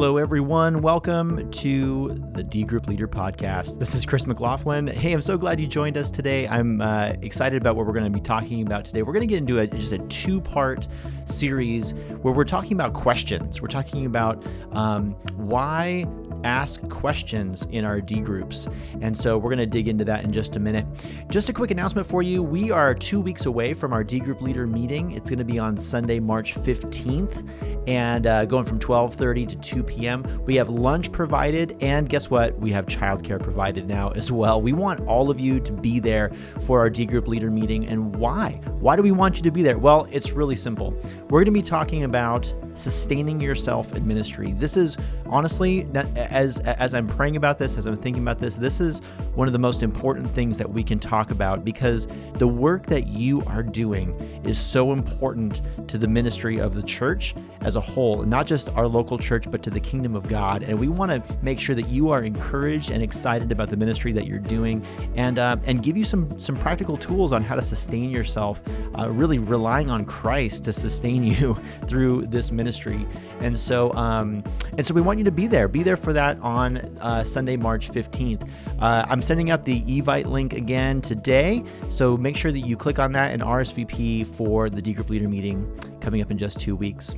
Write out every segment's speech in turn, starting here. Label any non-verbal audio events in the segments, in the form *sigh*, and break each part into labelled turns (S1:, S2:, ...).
S1: Hello, everyone. Welcome to the D Group Leader Podcast. This is Chris McLaughlin. Hey, I'm so glad you joined us today. I'm uh, excited about what we're going to be talking about today. We're going to get into a, just a two part series where we're talking about questions. We're talking about um, why ask questions in our D groups. And so we're going to dig into that in just a minute. Just a quick announcement for you we are two weeks away from our D group leader meeting. It's going to be on Sunday, March 15th, and uh, going from 12:30 to 2 p.m. We have lunch provided, and guess what? We have childcare provided now as well. We want all of you to be there for our D group leader meeting. And why? Why do we want you to be there? Well, it's really simple. We're going to be talking about sustaining yourself in ministry. This is honestly as as I'm praying about this, as I'm thinking about this, this is one of the most important things that we can talk about because the work that you are doing is so important to the ministry of the church as a whole, not just our local church, but to the kingdom of God. And we want to make sure that you are encouraged and excited about the ministry that you're doing, and uh, and give you some some practical tools on how to sustain yourself, uh, really relying on Christ to sustain *laughs* you through this ministry. And so um, and so we want you to be there, be there for that on uh, Sunday, March 15th. Uh, I'm sending out the Evite link again today, so make sure that you click on that and RSVP for the D Group Leader meeting coming up in just two weeks.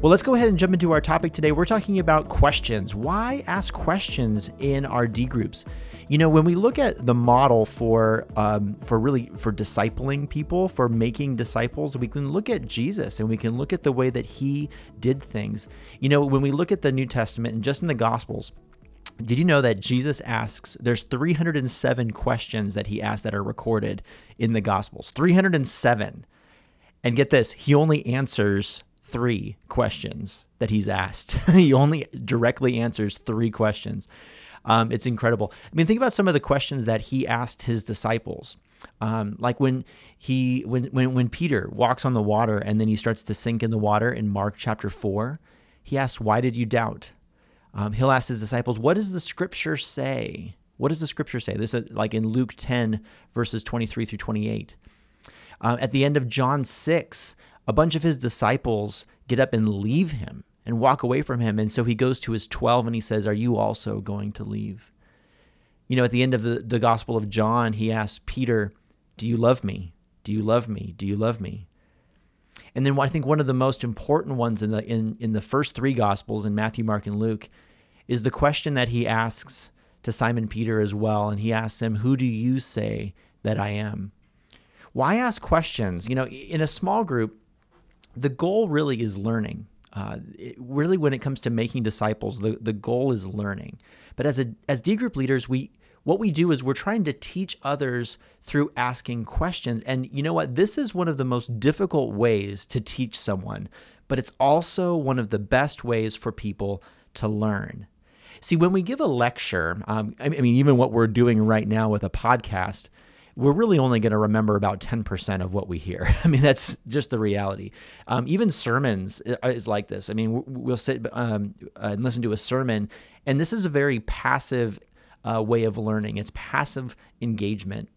S1: Well, let's go ahead and jump into our topic today. We're talking about questions. Why ask questions in our D groups? You know, when we look at the model for um, for really for discipling people, for making disciples, we can look at Jesus and we can look at the way that he did things. You know, when we look at the New Testament and just in the Gospels, did you know that Jesus asks, there's 307 questions that he asks that are recorded in the Gospels? 307. And get this, he only answers three questions that he's asked. *laughs* he only directly answers three questions. Um, it's incredible. I mean, think about some of the questions that he asked his disciples. Um, like when he when when when Peter walks on the water and then he starts to sink in the water in Mark chapter four, he asks, "Why did you doubt?" Um, he'll ask his disciples, "What does the Scripture say?" What does the Scripture say? This is like in Luke ten verses twenty three through twenty eight. Uh, at the end of John six, a bunch of his disciples get up and leave him and walk away from him. And so he goes to his 12 and he says, Are you also going to leave? You know, at the end of the, the Gospel of John, he asks Peter, Do you love me? Do you love me? Do you love me? And then I think one of the most important ones in the in, in the first three gospels in Matthew, Mark, and Luke is the question that he asks to Simon Peter as well. And he asks him, Who do you say that I am? Why ask questions? You know, in a small group, the goal really is learning. Uh, it, really, when it comes to making disciples, the, the goal is learning. But as a as D group leaders, we what we do is we're trying to teach others through asking questions. And you know what? This is one of the most difficult ways to teach someone, but it's also one of the best ways for people to learn. See, when we give a lecture, um, I mean, even what we're doing right now with a podcast, we're really only going to remember about 10% of what we hear. *laughs* I mean, that's just the reality. Um, even sermons is like this. I mean, we'll sit um, and listen to a sermon, and this is a very passive uh, way of learning. It's passive engagement.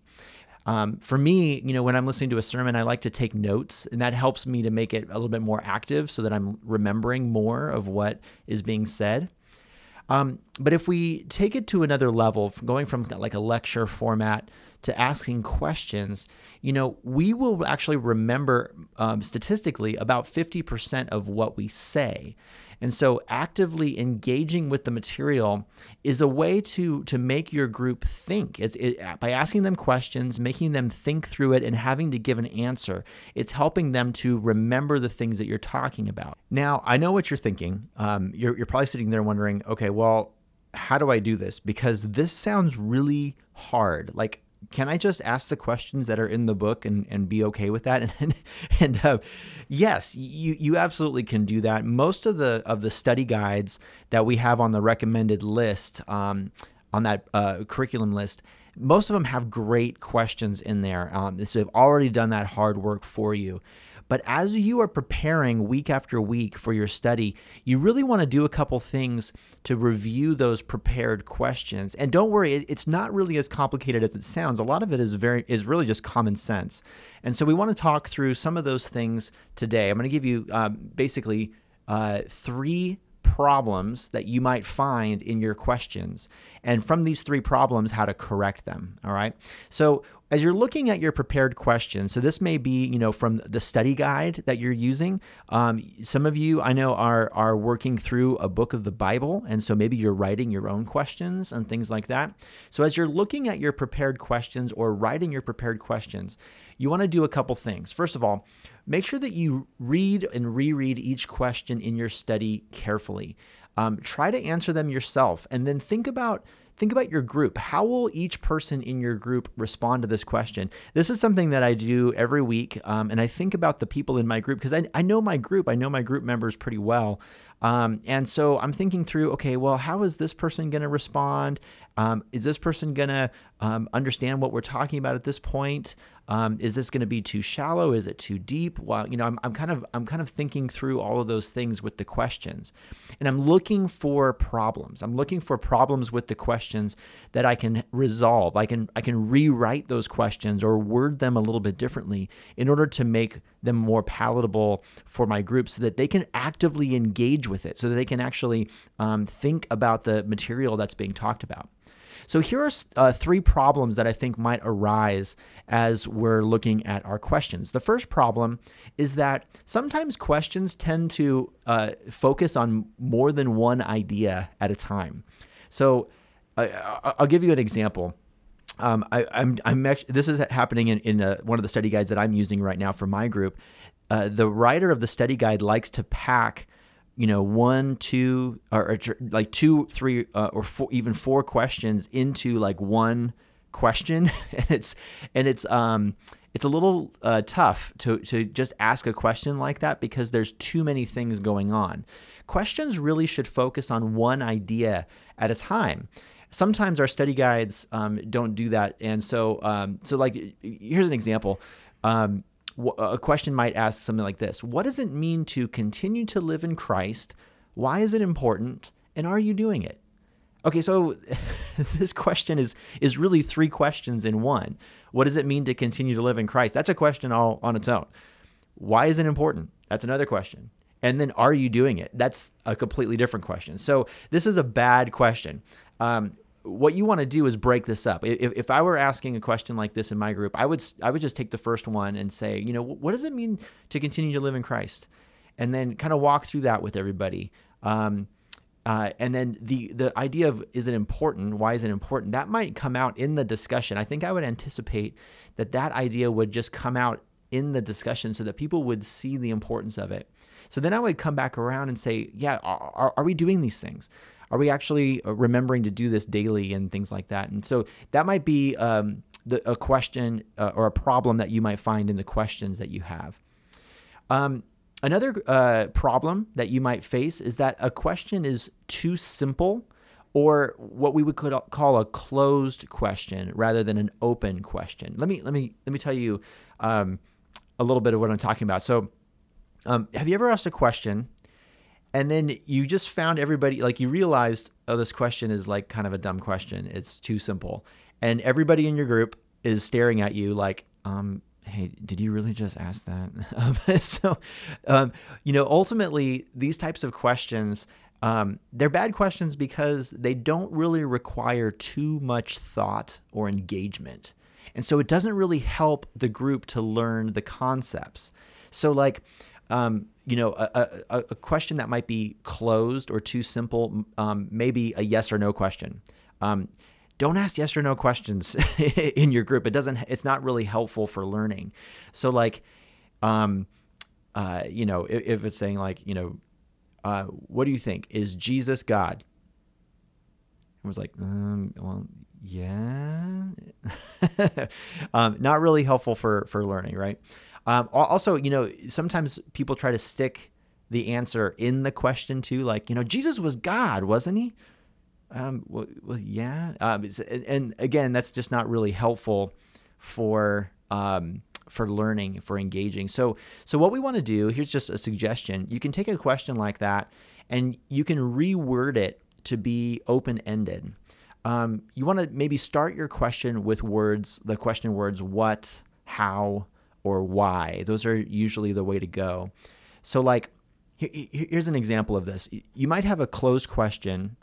S1: Um, for me, you know, when I'm listening to a sermon, I like to take notes, and that helps me to make it a little bit more active so that I'm remembering more of what is being said. Um, but if we take it to another level, going from like a lecture format to asking questions, you know, we will actually remember um, statistically about 50% of what we say. And so actively engaging with the material is a way to to make your group think. It's it, by asking them questions, making them think through it and having to give an answer. It's helping them to remember the things that you're talking about. Now, I know what you're thinking. Um, you're, you're probably sitting there wondering, okay, well, how do I do this? Because this sounds really hard. Like can I just ask the questions that are in the book and, and be okay with that? *laughs* And and uh, yes, you you absolutely can do that. Most of the of the study guides that we have on the recommended list, um, on that uh, curriculum list, most of them have great questions in there. Um, so they've already done that hard work for you. But as you are preparing week after week for your study, you really want to do a couple things to review those prepared questions. And don't worry, it's not really as complicated as it sounds. A lot of it is very is really just common sense. And so we want to talk through some of those things today. I'm going to give you uh, basically uh, three problems that you might find in your questions. And from these three problems, how to correct them. All right. So as you're looking at your prepared questions, so this may be, you know, from the study guide that you're using. Um, some of you I know are are working through a book of the Bible, and so maybe you're writing your own questions and things like that. So as you're looking at your prepared questions or writing your prepared questions, you want to do a couple things. First of all, make sure that you read and reread each question in your study carefully. Um, try to answer them yourself, and then think about think about your group. How will each person in your group respond to this question? This is something that I do every week. Um, and I think about the people in my group because I, I know my group, I know my group members pretty well. Um, and so I'm thinking through, okay, well, how is this person going to respond? Um, is this person going to um, understand what we're talking about at this point? Um, is this going to be too shallow? Is it too deep? Well, you know, I'm, I'm kind of I'm kind of thinking through all of those things with the questions, and I'm looking for problems. I'm looking for problems with the questions that I can resolve. I can I can rewrite those questions or word them a little bit differently in order to make them more palatable for my group, so that they can actively engage with it, so that they can actually um, think about the material that's being talked about. So here are uh, three problems that I think might arise as we're looking at our questions. The first problem is that sometimes questions tend to uh, focus on more than one idea at a time. So uh, I'll give you an example. Um, I, I'm, I'm this is happening in, in uh, one of the study guides that I'm using right now for my group. Uh, the writer of the study guide likes to pack you know one two or, or like two three uh, or four even four questions into like one question. *laughs* And it's and it's um it's a little uh, tough to to just ask a question like that because there's too many things going on. Questions really should focus on one idea at a time. Sometimes our study guides um, don't do that. And so um, so like here's an example. Um, a question might ask something like this What does it mean to continue to live in Christ? Why is it important? And are you doing it? Okay, so *laughs* this question is is really three questions in one. What does it mean to continue to live in Christ? That's a question all on its own. Why is it important? That's another question. And then are you doing it? That's a completely different question. So this is a bad question. Um, what you want to do is break this up. If, if I were asking a question like this in my group, I would I would just take the first one and say, you know, what does it mean to continue to live in Christ, and then kind of walk through that with everybody. Um, uh, and then the the idea of is it important? Why is it important? That might come out in the discussion. I think I would anticipate that that idea would just come out in the discussion so that people would see the importance of it. So then I would come back around and say, yeah, are, are we doing these things? Are we actually uh, remembering to do this daily and things like that? And so that might be um, the, a question uh, or a problem that you might find in the questions that you have. Um, another uh, problem that you might face is that a question is too simple or what we would call a closed question rather than an open question. Let me let me let me tell you um, a little bit of what I'm talking about. So, um, have you ever asked a question and then you just found everybody like you realized oh this question is like kind of a dumb question. It's too simple. And everybody in your group is staring at you like um hey did you really just ask that? *laughs* So um, you know ultimately these types of questions um, they're bad questions because they don't really require too much thought or engagement. And so it doesn't really help the group to learn the concepts. So like um, you know, a, a, a, question that might be closed or too simple, um, maybe a yes or no question. Um, don't ask yes or no questions *laughs* in your group. It doesn't. It's not really helpful for learning. So, like, um, uh, you know, if, if, it's saying like, you know, uh, what do you think? Is Jesus God? I was like, um, well, yeah. *laughs* um, not really helpful for for learning, right? Um, also, you know, sometimes people try to stick the answer in the question too, like, you know, Jesus was God, wasn't he? Um, well, well yeah. Um, and again, that's just not really helpful for um, for learning, for engaging. So, so what we want to do here's just a suggestion. You can take a question like that, and you can reword it to be open ended. Um, you want to maybe start your question with words, the question words, what, how, or why. Those are usually the way to go. So, like, Here's an example of this. You might have a closed question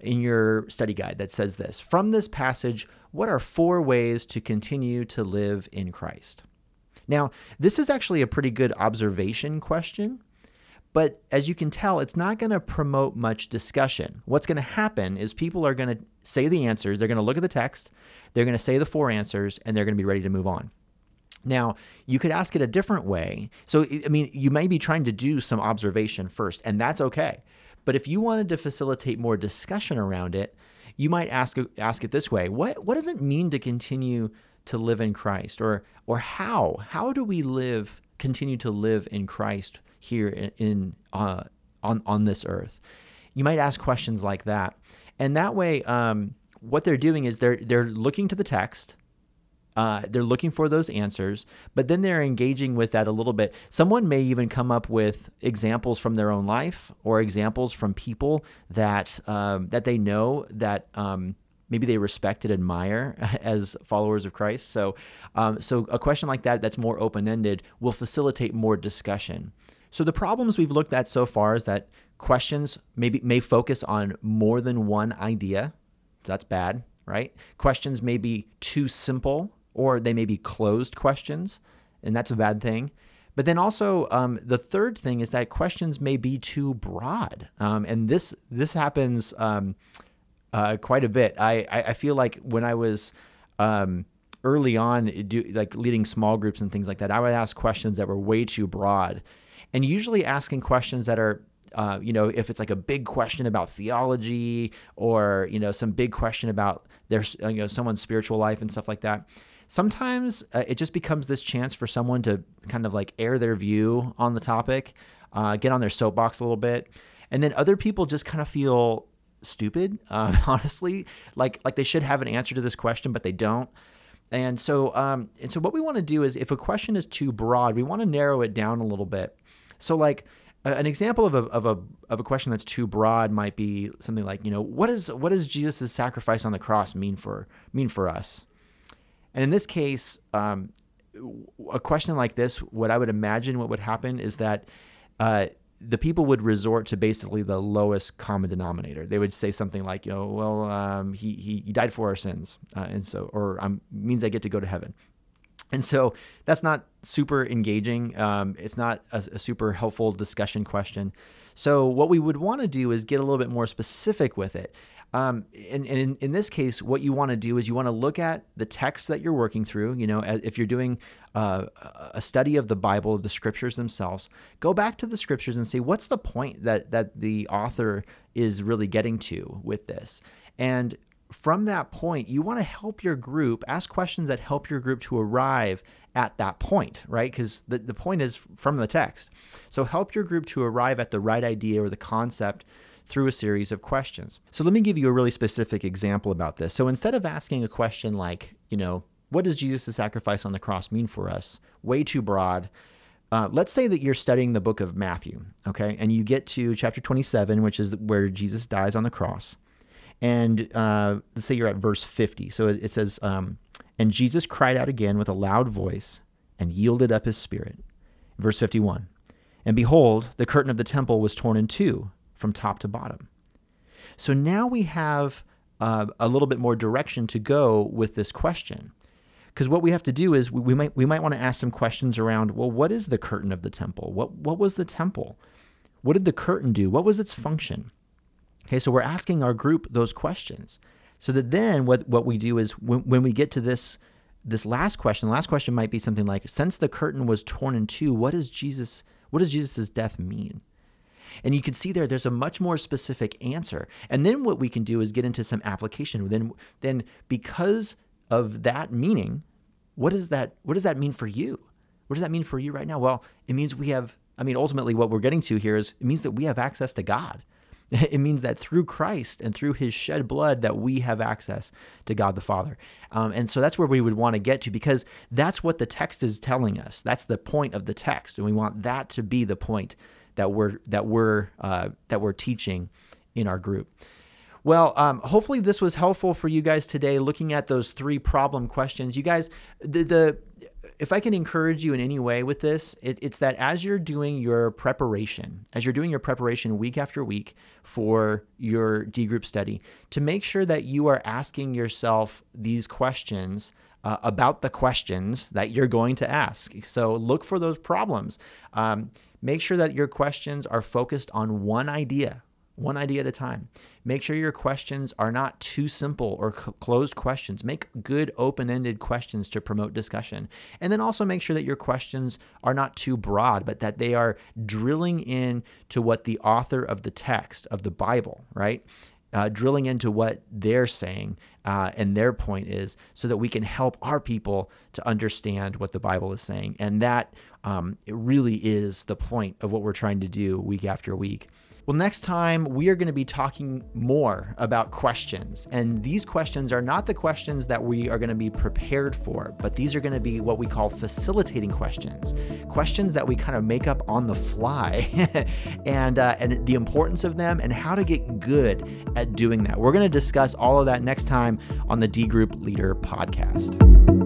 S1: in your study guide that says this From this passage, what are four ways to continue to live in Christ? Now, this is actually a pretty good observation question, but as you can tell, it's not going to promote much discussion. What's going to happen is people are going to say the answers, they're going to look at the text, they're going to say the four answers, and they're going to be ready to move on. Now, you could ask it a different way. So, I mean, you may be trying to do some observation first, and that's okay. But if you wanted to facilitate more discussion around it, you might ask ask it this way: What what does it mean to continue to live in Christ, or or how how do we live continue to live in Christ here in, in uh, on on this earth? You might ask questions like that, and that way, um, what they're doing is they're they're looking to the text uh, they're looking for those answers, but then they're engaging with that a little bit. Someone may even come up with examples from their own life or examples from people that um, that they know that um, maybe they respect and admire *laughs* as followers of Christ. So, um, so a question like that that's more open ended will facilitate more discussion. So the problems we've looked at so far is that questions maybe may focus on more than one idea. That's bad, right? Questions may be too simple or they may be closed questions, and that's a bad thing. But then also um, the third thing is that questions may be too broad, um, and this this happens um, uh, quite a bit. I, I, I feel like when I was um, early on, do, like leading small groups and things like that, I would ask questions that were way too broad, and usually asking questions that are uh, you know, if it's like a big question about theology or you know some big question about their you know someone's spiritual life and stuff like that, sometimes uh, it just becomes this chance for someone to kind of like air their view on the topic, uh, get on their soapbox a little bit, and then other people just kind of feel stupid. Uh, *laughs* honestly, like like they should have an answer to this question, but they don't. And so, um, and so, what we want to do is, if a question is too broad, we want to narrow it down a little bit. So, like an example of a, of a of a question that's too broad might be something like, you know, what is what does Jesus' sacrifice on the cross mean for mean for us? And in this case, um, a question like this, what I would imagine what would happen is that uh, the people would resort to basically the lowest common denominator. They would say something like, know, well, um, he, he, he died for our sins, uh, and so, or um, means I get to go to heaven. And so that's not super engaging. Um, it's not a, a, super helpful discussion question. So what we would want to do is get a little bit more specific with it. Um, and, and in, in, this case, what you want to do is you want to look at the text that you're working through. You know, if you're doing uh, a study of the Bible, of the scriptures themselves, go back to the scriptures and see what's the point that that the author is really getting to with this. And from that point, you want to help your group ask questions that help your group to arrive at that point, right? Because the, the point is from the text. So help your group to arrive at the right idea or the concept through a series of questions. So let me give you a really specific example about this. So instead of asking a question like, you know, what does Jesus' sacrifice on the cross mean for us? Way too broad. Uh, let's say that you're studying the book of Matthew, okay, and you get to chapter 27, which is where Jesus dies on the cross. And uh, let's say you're at verse 50. So it, it says, um, And Jesus cried out again with a loud voice and yielded up his spirit. Verse 51. And behold, the curtain of the temple was torn in two from top to bottom. So now we have uh, a little bit more direction to go with this question. Because what we have to do is we, we might we might want to ask some questions around well what is the curtain of the temple? What what was the temple? What did the curtain do? What was its function? Okay so we're asking our group those questions. So that then what what we do is when, when we get to this this last question the last question might be something like since the curtain was torn in two what does jesus what does jesus' death mean and you can see there, there's a much more specific answer. And then what we can do is get into some application. Then, then because of that meaning, what does that what does that mean for you? What does that mean for you right now? Well, it means we have. I mean, ultimately, what we're getting to here is it means that we have access to God. *laughs* It means that through Christ and through His shed blood, that we have access to God the Father. Um, and so that's where we would want to get to because that's what the text is telling us. That's the point of the text, and we want that to be the point that we're that we're uh, that we're teaching in our group. Well, um, hopefully this was helpful for you guys today, looking at those three problem questions. You guys, the, the if I can encourage you in any way with this, it, it's that as you're doing your preparation, as you're doing your preparation week after week for your D group study, to make sure that you are asking yourself these questions uh, about the questions that you're going to ask. So look for those problems. Um, make sure that your questions are focused on one idea one idea at a time. Make sure your questions are not too simple or c- closed questions. Make good open ended questions to promote discussion. And then also make sure that your questions are not too broad, but that they are drilling in to what the author of the text of the Bible, right? Uh, drilling into what they're saying uh, and their point is so that we can help our people to understand what the Bible is saying. And that um, it really is the point of what we're trying to do week after week. Well, next time we are going to be talking more about questions. And these questions are not the questions that we are going to be prepared for, but these are going to be what we call facilitating questions, questions that we kind of make up on the fly, *laughs* and, uh, and the importance of them and how to get good at doing that. We're going to discuss all of that next time on the D Group Leader podcast.